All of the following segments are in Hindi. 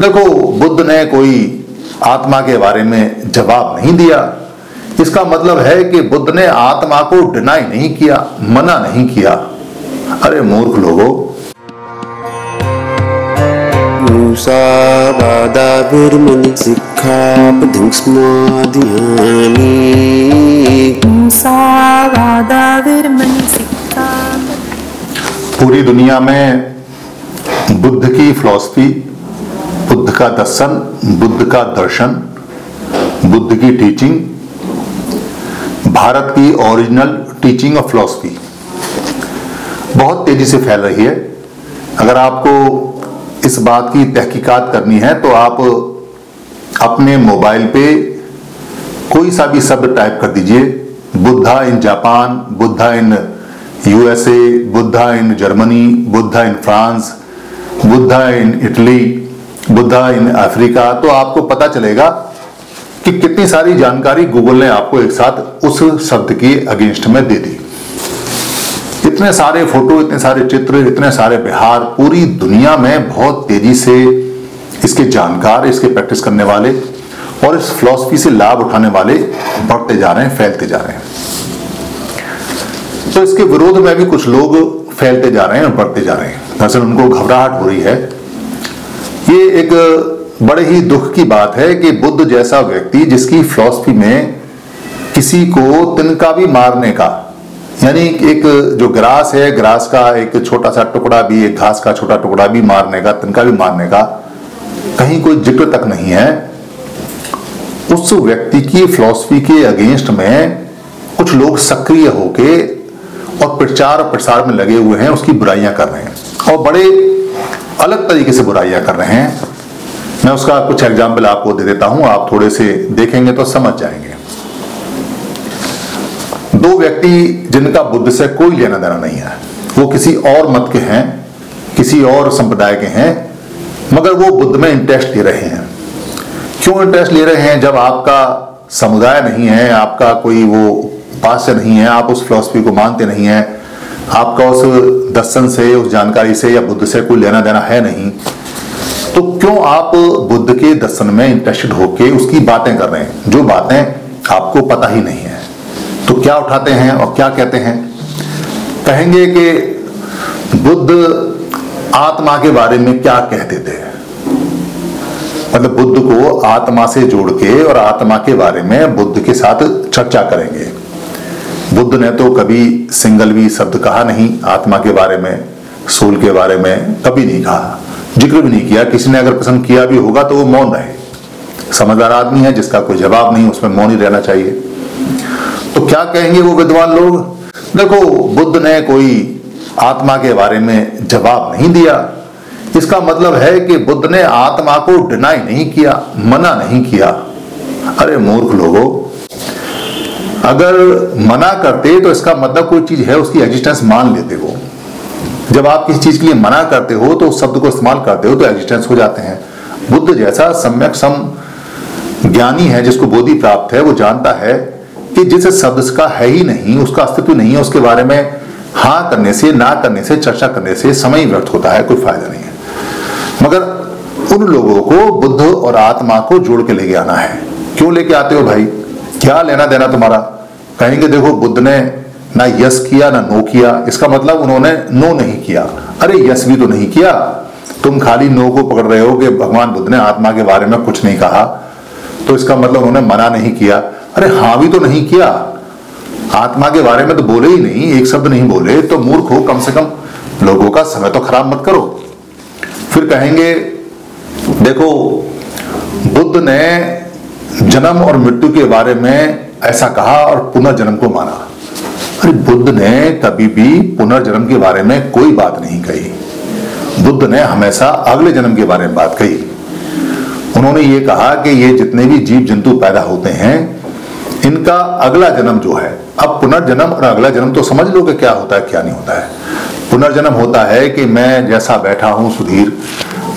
देखो बुद्ध ने कोई आत्मा के बारे में जवाब नहीं दिया। इसका मतलब है कि बुद्ध ने आत्मा को डिनाई नहीं किया मना नहीं किया। अरे मूर्ख लोगों। पूरी दुनिया में बुद्ध की फिलॉसफी बुद्ध का दर्शन, बुद्ध का दर्शन, बुद्ध की टीचिंग भारत की ओरिजिनल टीचिंग ऑफ़ फिलोसफी बहुत तेज़ी से फैल रही है। अगर आपको इस बात की तहकीकात करनी है तो आप अपने मोबाइल पे कोई सा भी शब्द टाइप कर दीजिए। Buddha in Japan, Buddha in U S A, Buddha in Germany, Buddha in France, Buddha in Italy Buddha in Africa तो आपको पता चलेगा कि कितनी सारी जानकारी गूगल ने आपको एक साथ उस शब्द के अगेंस्ट में दे दी। इतने सारे फ़ोटो, इतने सारे चित्र, इतने सारे बिहार, पूरी दुनिया में बहुत तेज़ी से इसके जानकार, इसके प्रैक्टिस करने वाले और इस फिलॉसफी से लाभ उठाने वाले बढ़ते जा रहे हैं, फैलते जा रहे हैं। तो इसके विरोध में भी कुछ लोग फैलते जा रहे हैं और बढ़ते जा रहे हैं। दरअसल उनको घबराहट हो रही है। ये एक बड़े ही दुख की बात है कि बुद्ध जैसा व्यक्ति जिसकी फिलॉसफी में किसी को तिनका भी मारने का, यानी एक जो ग्रास है, ग्रास का एक छोटा सा टुकड़ा भी, एक घास का छोटा टुकड़ा भी मारने का, तिनका भी मारने का कहीं कोई ज़िक्र तक नहीं है। उस व्यक्ति की फिलॉसफी के अगेंस्ट में कुछ लोग सक्रिय होके और प्रचार प्रसार में लगे हुए हैं, उसकी बुराइयाँ कर रहे हैं। और बड़े अलग तरीके से बुराइयाँ कर रहे हैं। मैं उसका कुछ एग्ज़ाम्पल आपको दे देता हूँ, आप थोड़े से देखेंगे तो समझ जाएँगे। दो व्यक्ति जिनका बुद्ध से कोई लेना देना नहीं है, वो किसी और मत के हैं, किसी और संप्रदाय के हैं, मगर वो बुद्ध में इंटरेस्ट ले रहे हैं। क्यों इंटरेस्ट ले रहे हैं? जब आपका समुदाय नहीं है, आपका कोई वो उपास्य नहीं है, आप उस फिलोसफी को मानते नहीं है आपका उस दर्शन से, उस जानकारी से या बुद्ध से कोई लेना देना है नहीं तो क्यों आप बुद्ध के दर्शन में इंटरेस्टेड होके उसकी बातें कर रहे हैं? जो बातें आपको पता ही नहीं है। तो क्या उठाते हैं और क्या कहते हैं? कहेंगे कि बुद्ध आत्मा के बारे में क्या कहते थे मतलब बुद्ध को आत्मा से जोड़ के और आत्मा के बारे में बुद्ध के साथ चर्चा करेंगे। बुद्ध ने तो कभी सिंगल भी शब्द कहा नहीं, आत्मा के बारे में, सोल के बारे में कभी नहीं कहा। ज़िक्र भी नहीं किया। किसी ने अगर पसंद किया भी होगा तो वो मौन रहे। समझदार आदमी है, जिसका कोई जवाब नहीं, उसमें मौन ही रहना चाहिए। तो क्या कहेंगे वो विद्वान लोग? देखो, बुद्ध ने कोई आत्मा के बारे में जवाब नहीं दिया। इसका मतलब है कि बुद्ध ने आत्मा को डिनाई नहीं किया, मना नहीं किया। अरे मूर्ख लोगों अगर मना करते तो इसका मतलब कोई चीज़ है, उसकी एग्जिस्टेंस मान लेते हो। जब आप किसी चीज़ के लिए मना करते हो तो उस शब्द को इस्तेमाल करते हो तो एग्जिस्टेंस हो जाते हैं। बुद्ध जैसा सम्यक सम ज्ञानी है, जिसको बोधि प्राप्त है, वो जानता है कि जिस शब्द का है ही नहीं, उसका अस्तित्व नहीं है, उसके बारे में हाँ करने से, ना करने से, चर्चा करने से समय व्यर्थ होता है, कोई फ़ायदा नहीं है। मगर उन लोगों को बुद्ध और आत्मा को जोड़ के लेके आना है। क्यों लेके आते हो भाई? क्या लेना देना तुम्हारा? कहेंगे, देखो, बुद्ध ने ना यस किया, ना नो किया। इसका मतलब उन्होंने नो नहीं किया। अरे, यस भी तो नहीं किया। तुम खाली नो को पकड़ रहे हो कि भगवान बुद्ध ने आत्मा के बारे में कुछ नहीं कहा। तो इसका मतलब उन्होंने मना नहीं किया। अरे हाँ भी तो नहीं किया। आत्मा के बारे में तो बोले ही नहीं, एक शब्द नहीं बोले। तो मूर्ख हो, कम से कम लोगों का समय तो खराब मत करो। फिर कहेंगे, देखो, बुद्ध ने जन्म और मृत्यु के बारे में ऐसा कहा और पुनर्जन्म को माना। अरे, बुद्ध ने कभी भी पुनर्जन्म के बारे में कोई बात नहीं कही। बुद्ध ने हमेशा अगले जन्म के बारे में बात कही। उन्होंने ये कहा कि ये जितने भी जीव जंतु पैदा होते हैं, इनका अगला जन्म जो है, अब पुनर्जन्म और अगला जन्म तो समझ लो कि क्या होता है, क्या नहीं होता है। पुनर्जन्म होता है कि मैं जैसा बैठा हूँ सुधीर,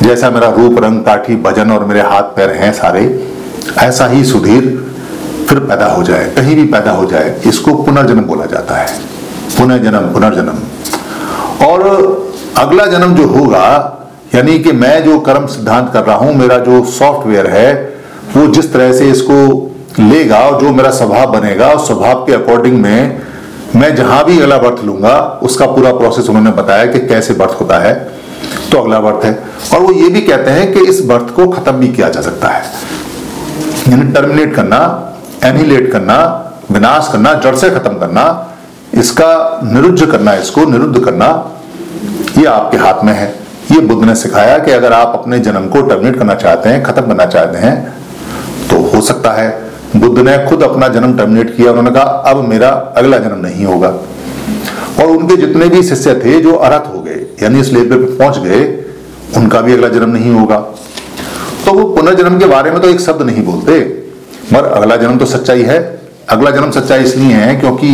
जैसा मेरा रूप, रंग, काठी, भजन और मेरे हाथ, पैर हैं सारे ऐसा ही सुधीर फिर पैदा हो जाए, कहीं भी पैदा हो जाए, इसको पुनर्जन्म बोला जाता है। पुनर्जन्म पुनर्जन्म। और अगला जन्म जो होगा, यानी कि मैं जो कर्म सिद्धांत कर रहा हूँ, मेरा जो सॉफ्टवेयर है, वो जिस तरह से इसको लेगा और जो मेरा स्वभाव बनेगा, उस स्वभाव के अकॉर्डिंग में मैं जहाँ भी अगला बर्थ लूँगा, उसका पूरा प्रोसेस उन्होंने बताया कि कैसे बर्थ होता है। तो अगला बर्थ है। और वो ये भी कहते हैं कि इस बर्थ को खत्म भी किया जा सकता है। यानी टर्मिनेट करना एनिलेट करना, विनाश करना, जड़ से खत्म करना, इसका निरुद्ध करना, इसको निरुद्ध करना, ये आपके हाथ में है। ये बुद्ध ने सिखाया कि अगर आप अपने जन्म को टर्मिनेट करना चाहते हैं, खत्म करना चाहते हैं तो हो सकता है बुद्ध ने खुद अपना जन्म टर्मिनेट किया, उन्होंने कहा, अब मेरा अगला जन्म नहीं होगा। और उनके जितने भी शिष्य थे जो अरथ हो गए, यानी इस लेवल पे पहुँच गए, उनका भी अगला जन्म नहीं होगा। तो वो पुनर्जन्म के बारे में तो एक शब्द नहीं बोलते। मगर अगला जन्म तो सच्चाई है। अगला जन्म सच्चाई इसलिए है क्योंकि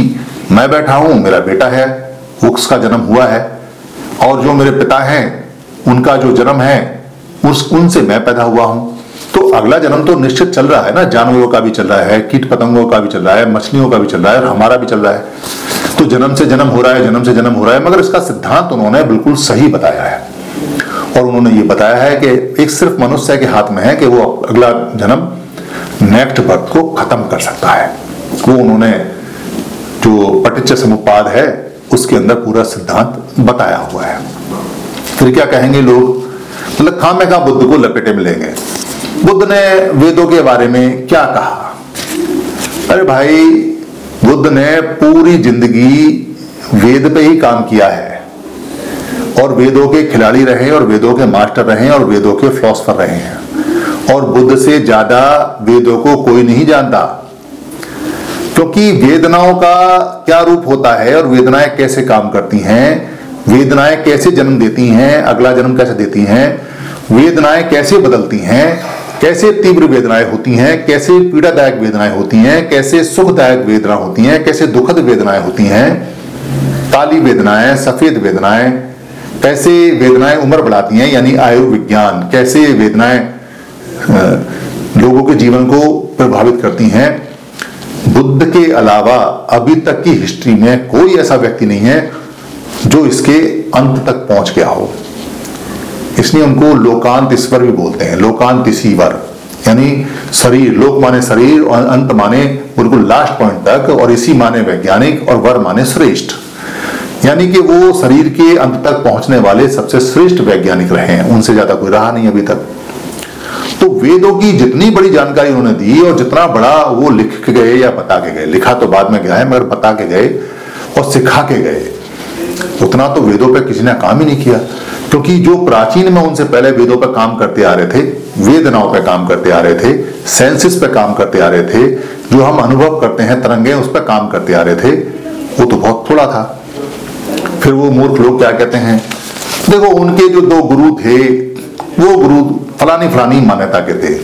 मैं बैठा हूँ, मेरा बेटा है उसका जन्म हुआ है। और जो मेरे पिता हैं, उनका जो जन्म है, उस उनसे मैं पैदा हुआ हूँ। तो अगला जन्म तो निश्चित चल रहा है ना। जानवरों का भी चल रहा है, कीट पतंगों का भी चल रहा है, मछलियों का भी चल रहा है और हमारा भी चल रहा है। तो जन्म से जन्म हो रहा है, जन्म से जन्म हो रहा है, मगर इसका सिद्धांत उन्होंने बिल्कुल सही बताया है। और उन्होंने ये बताया है कि एक सिर्फ़ मनुष्य के हाथ में है कि वो अगला जन्म नेक्स्ट बर्थ को खत्म कर सकता है। वो उन्होंने जो पटिच समुपाद है, उसके अंदर पूरा सिद्धांत बताया हुआ है। फिर क्या कहेंगे लोग? मतलब खामे का बुद्ध को लपेटे में लेंगे। बुद्ध ने वेदों के बारे में क्या कहा? अरे भाई, बुद्ध ने पूरी ज़िंदगी वेद पे ही काम किया है। और वेदों के खिलाड़ी रहे, और वेदों के मास्टर रहे, और वेदों के फिलोसफर रहे हैं। और बुद्ध से ज़्यादा वेदों को कोई नहीं जानता। क्योंकि वेदनाओं का क्या रूप होता है, और वेदनाएँ कैसे काम करती हैं, वेदनाएँ कैसे जन्म देती हैं, अगला जन्म कैसे देती हैं, वेदनाएँ कैसे बदलती हैं, कैसे तीव्र वेदनाएँ होती हैं, कैसे पीड़ादायक वेदनाएँ होती हैं, कैसे सुखदायक वेदना होती हैं, कैसे दुखद वेदनाएँ होती हैं, काली वेदनाएँ, सफ़ेद वेदनाएँ कैसे वेदनाएँ उम्र बढ़ाती हैं, यानी आयु विज्ञान, कैसे वेदनाएँ लोगों के जीवन को प्रभावित करती हैं। बुद्ध के अलावा अभी तक की हिस्ट्री में कोई ऐसा व्यक्ति नहीं है जो इसके अंत तक पहुँच गया हो। इसलिए उनको लोकांत ईश्वर भी बोलते हैं, लोकांत ईश्वर, यानी शरीर, लोक माने शरीर और अंत माने बिल्कुल लास्ट पॉइंट तक, और इसी माने वैज्ञानिक और वर माने श्रेष्ठ। यानी कि वो शरीर के अंत तक पहुँचने वाले सबसे श्रेष्ठ वैज्ञानिक रहे हैं। उनसे ज़्यादा कोई रहा नहीं अभी तक। तो वेदों की जितनी बड़ी जानकारी उन्होंने दी और जितना बड़ा वो लिख के गए या बता के गए, लिखा तो बाद में गया है, मगर बता के गए और सिखा के गए, उतना तो वेदों पर किसी ने काम ही नहीं किया। क्योंकि जो प्राचीन में उनसे पहले वेदों पर काम करते आ रहे थे, वेदनाओं पर काम करते आ रहे थे, सेंसिस पे काम करते आ रहे थे, जो हम अनुभव करते हैं, तरंगे उस पर काम करते आ रहे थे, वो तो बहुत थोड़ा था। फिर वो मूर्ख लोग क्या कहते हैं? देखो, उनके जो दो गुरु थे, वो गुरु फलानी फलानी मान्यता के थे।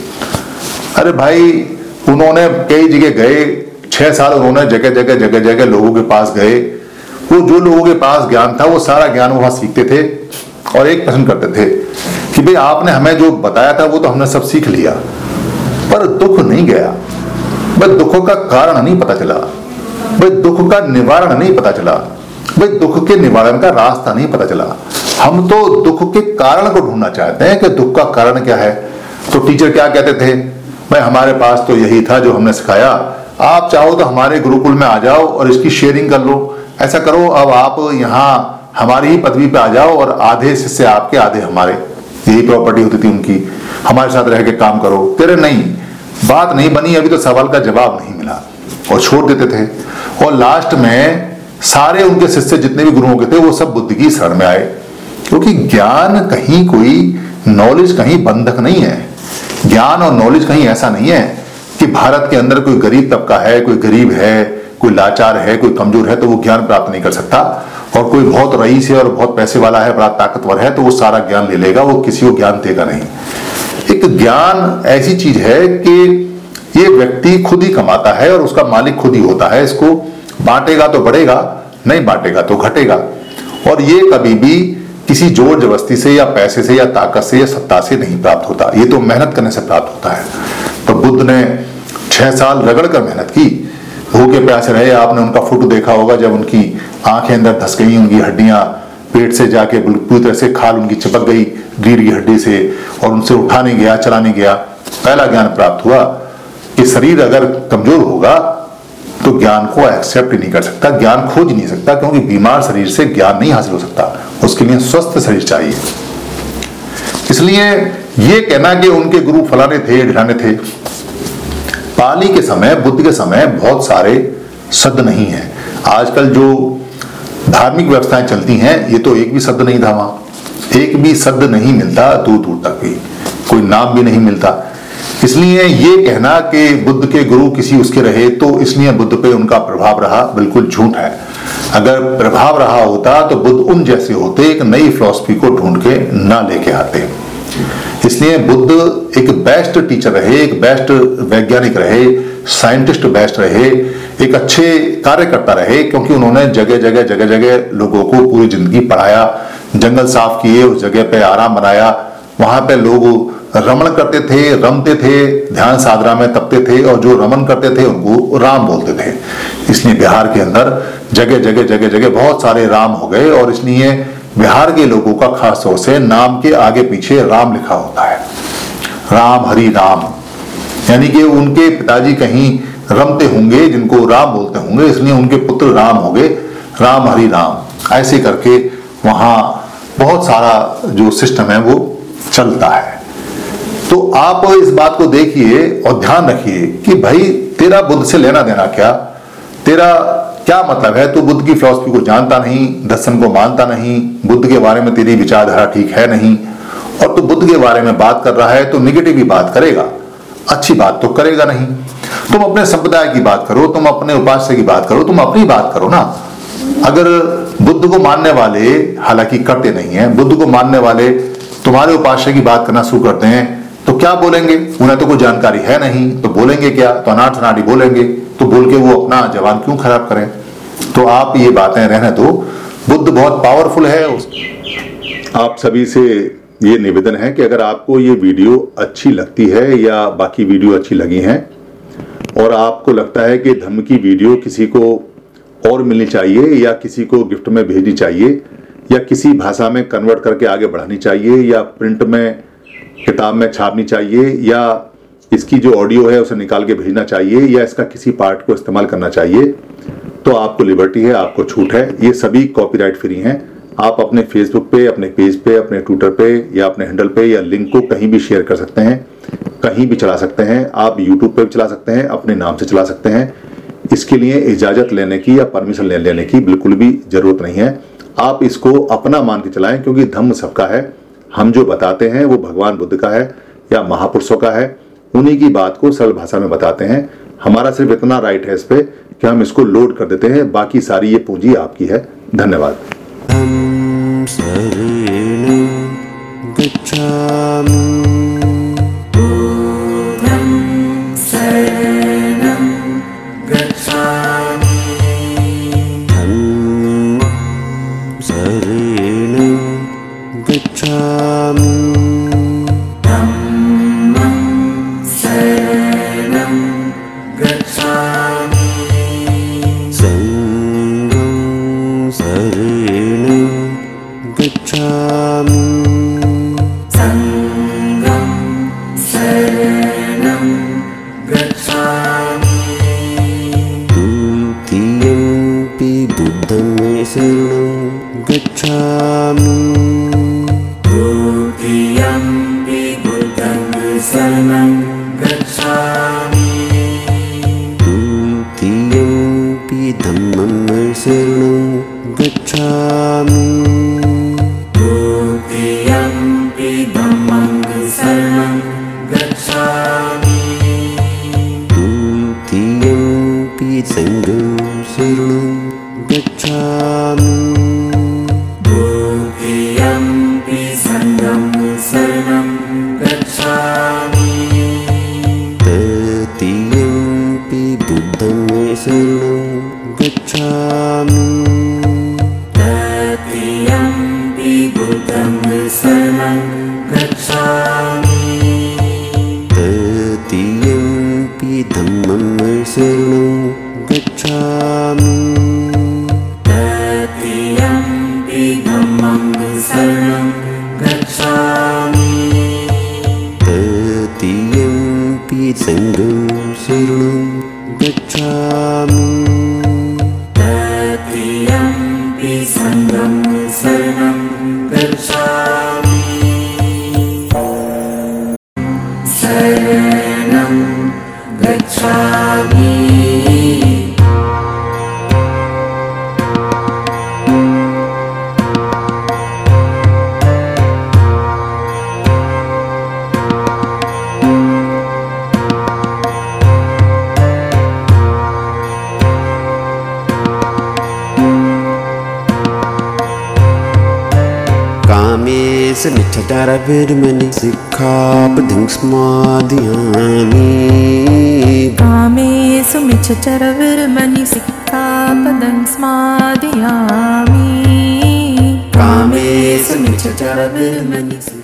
अरे भाई, उन्होंने कई जगह गए, छह साल उन्होंने जगह जगह जगह जगह लोगों के पास गए। वो जो लोगों के पास ज्ञान था, वो सारा ज्ञान वहाँ सीखते थे और एक प्रश्न करते थे कि भाई, आपने हमें जो बताया था, वो तो हमने सब सीख लिया। पर दुख नहीं गया। भाई, दुखों का कारण नहीं पता चला। भाई, दुख का निवारण नहीं पता चला। भाई, दुख के निवारण का रास्ता नहीं पता चला। हम तो दुख के कारण को ढूंढना चाहते हैं कि दुख का कारण क्या है। तो टीचर क्या कहते थे? भाई हमारे पास तो यही था जो हमने सिखाया। आप चाहो तो हमारे गुरुकुल में आ जाओ और इसकी शेयरिंग कर लो। ऐसा करो, अब आप यहाँ हमारी ही पदवी पे आ जाओ और आधे शिष्य आपके आधे हमारे। यही प्रॉपर्टी होती थी उनकी। हमारे साथ रह के काम करो। तेरे नहीं, बात नहीं बनी, अभी तो सवाल का जवाब नहीं मिला। और छोड़ देते थे। और लास्ट में सारे उनके शिष्य जितने भी गुरुओं के थे, वो सब बुद्ध की शरण में आए। क्योंकि ज्ञान कहीं कोई नॉलेज कहीं बंधक नहीं है। ज्ञान और नॉलेज कहीं ऐसा नहीं है कि भारत के अंदर कोई गरीब तबका है, कोई गरीब है, कोई लाचार है, कोई कमज़ोर है तो वो ज्ञान प्राप्त नहीं कर सकता। और कोई बहुत रईस है और बहुत पैसे वाला है, बड़ा ताकतवर है तो वो सारा ज्ञान ले लेगा, वो किसी को ज्ञान देगा नहीं। एक ज्ञान ऐसी चीज़ है कि ये व्यक्ति खुद ही कमाता है और उसका मालिक खुद ही होता है, इसको बांटेगा तो बढ़ेगा, नहीं बांटेगा तो घटेगा। और ये कभी भी किसी ज़ोर जबरस्ती से या पैसे से या ताकत से या सत्ता से नहीं प्राप्त होता। ये तो मेहनत करने से प्राप्त होता है। तो बुद्ध ने छह साल रगड़ कर मेहनत की। भूखे प्यासे रहे, आपने उनका फ़ोटो देखा होगा जब उनकी आँखें अंदर धस गई, उनकी हड्डियाँ पेट से जाके पूरी तरह से खाल उनकी चिपक गई रीढ़ की हड्डी से, और उनसे उठाने गया, चलाने गया। पहला ज्ञान प्राप्त हुआ कि शरीर अगर कमज़ोर होगा तो ज्ञान को एक्सेप्ट नहीं कर सकता, ज्ञान खोज नहीं सकता, क्योंकि बीमार शरीर से ज्ञान नहीं हासिल हो सकता। उसके लिए स्वस्थ शरीर चाहिए। इसलिए ये कहना कि उनके गुरु फलाने थे, ढिलाने थे। पाली के समय, बुद्ध के समय बहुत सारे शब्द नहीं है। आजकल जो धार्मिक व्यवस्थाएँ चलती हैं, ये तो एक भी शब्द नहीं था वहाँ एक भी शब्द नहीं मिलता दूर दूर तक भी। कोई नाम भी नहीं मिलता। इसलिए ये कहना कि बुद्ध के गुरु किसी उसके रहे तो इसलिए बुद्ध पे उनका प्रभाव रहा, बिल्कुल झूठ है। अगर प्रभाव रहा होता तो बुद्ध उन जैसे होते, एक नई फिलोसफी को ढूंढ के ना लेके आते। इसलिए बुद्ध एक बेस्ट टीचर रहे, एक बेस्ट वैज्ञानिक रहे साइंटिस्ट बेस्ट रहे, एक अच्छे कार्यकर्ता रहे, क्योंकि उन्होंने जगह जगह जगह जगह लोगों को पूरी ज़िंदगी पढ़ाया, जंगल साफ़ किए, उस जगह पे आराम बनाया, वहाँ पे लोग रमण करते थे, रमते थे, ध्यान साधना में तपते थे और जो रमन करते थे, उनको राम बोलते थे। इसलिए बिहार के अंदर जगह जगह जगह जगह बहुत सारे राम हो गए और इसलिए बिहार के लोगों का खास तौर से नाम के आगे पीछे राम लिखा होता है। राम हरि राम। यानी कि उनके पिताजी कहीं रमते होंगे, जिनको राम बोलते होंगे, इसलिए उनके पुत्र राम हो गए। राम हरि राम। ऐसे करके वहाँ बहुत सारा जो सिस्टम है, वो चलता है। तो आप इस बात को देखिए और ध्यान रखिए कि भाई, तेरा बुद्ध से लेना देना क्या? तेरा क्या मतलब है? तू बुद्ध की फिलोसफी को जानता नहीं, दर्शन को मानता नहीं, बुद्ध के बारे में तेरी विचारधारा ठीक है नहीं, और तू बुद्ध के बारे में बात कर रहा है तो निगेटिव ही बात करेगा। अच्छी बात तो करेगा नहीं। तुम अपने संप्रदाय की बात करो, तुम अपने उपास्य की बात करो, तुम अपनी बात करो ना। अगर बुद्ध को मानने वाले हालाँकि करते नहीं है, बुद्ध को मानने वाले तुम्हारे उपास्य की बात करना शुरू करते हैं तो क्या बोलेंगे? उन्हें तो कोई जानकारी है नहीं। तो बोलेंगे क्या? तो अनाथ अनाड़ी बोलेंगे। तो बोल के वो अपना जवान क्यों खराब करें? तो आप ये बातें रहने दो। बुद्ध बहुत पावरफुल है। आप सभी से ये निवेदन है कि अगर आपको ये वीडियो अच्छी लगती है या बाकी वीडियो अच्छी लगी हैं, और आपको लगता है कि धर्म की वीडियो किसी को और मिलनी चाहिए, या किसी को गिफ्ट में भेजनी चाहिए, या किसी भाषा में कन्वर्ट करके आगे बढ़ानी चाहिए, या प्रिंट में किताब में छापनी चाहिए या इसकी जो ऑडियो है उसे निकाल के भेजना चाहिए या इसका किसी पार्ट को इस्तेमाल करना चाहिए तो आपको लिबर्टी है, आपको छूट है। ये सभी कॉपीराइट फ्री हैं। आप अपने फेसबुक पे, अपने पेज पे, अपने ट्विटर पे या अपने हैंडल पे या लिंक को कहीं भी शेयर कर सकते हैं, कहीं भी चला सकते हैं। आप यूट्यूब पे भी चला सकते हैं, अपने नाम से चला सकते हैं। इसके लिए इजाज़त लेने की या परमिशन लेने की बिल्कुल भी ज़रूरत नहीं है। आप इसको अपना मान के चलाएँ, क्योंकि धम्म सबका है। हम जो बताते हैं वो भगवान बुद्ध का है या महापुरुषों का है, उन्हीं की बात को सरल भाषा में बताते हैं। हमारा सिर्फ़ इतना राइट है इस पे कि हम इसको लोड कर देते हैं, बाकी सारी ये पूंजी आपकी है। धन्यवाद। पि सु चरमनि सिखा पदं समाधियामि कामे सुमिच्छ चरवि मनि सिक् पदं स्माधियामि कामेमिच्छ चरवनि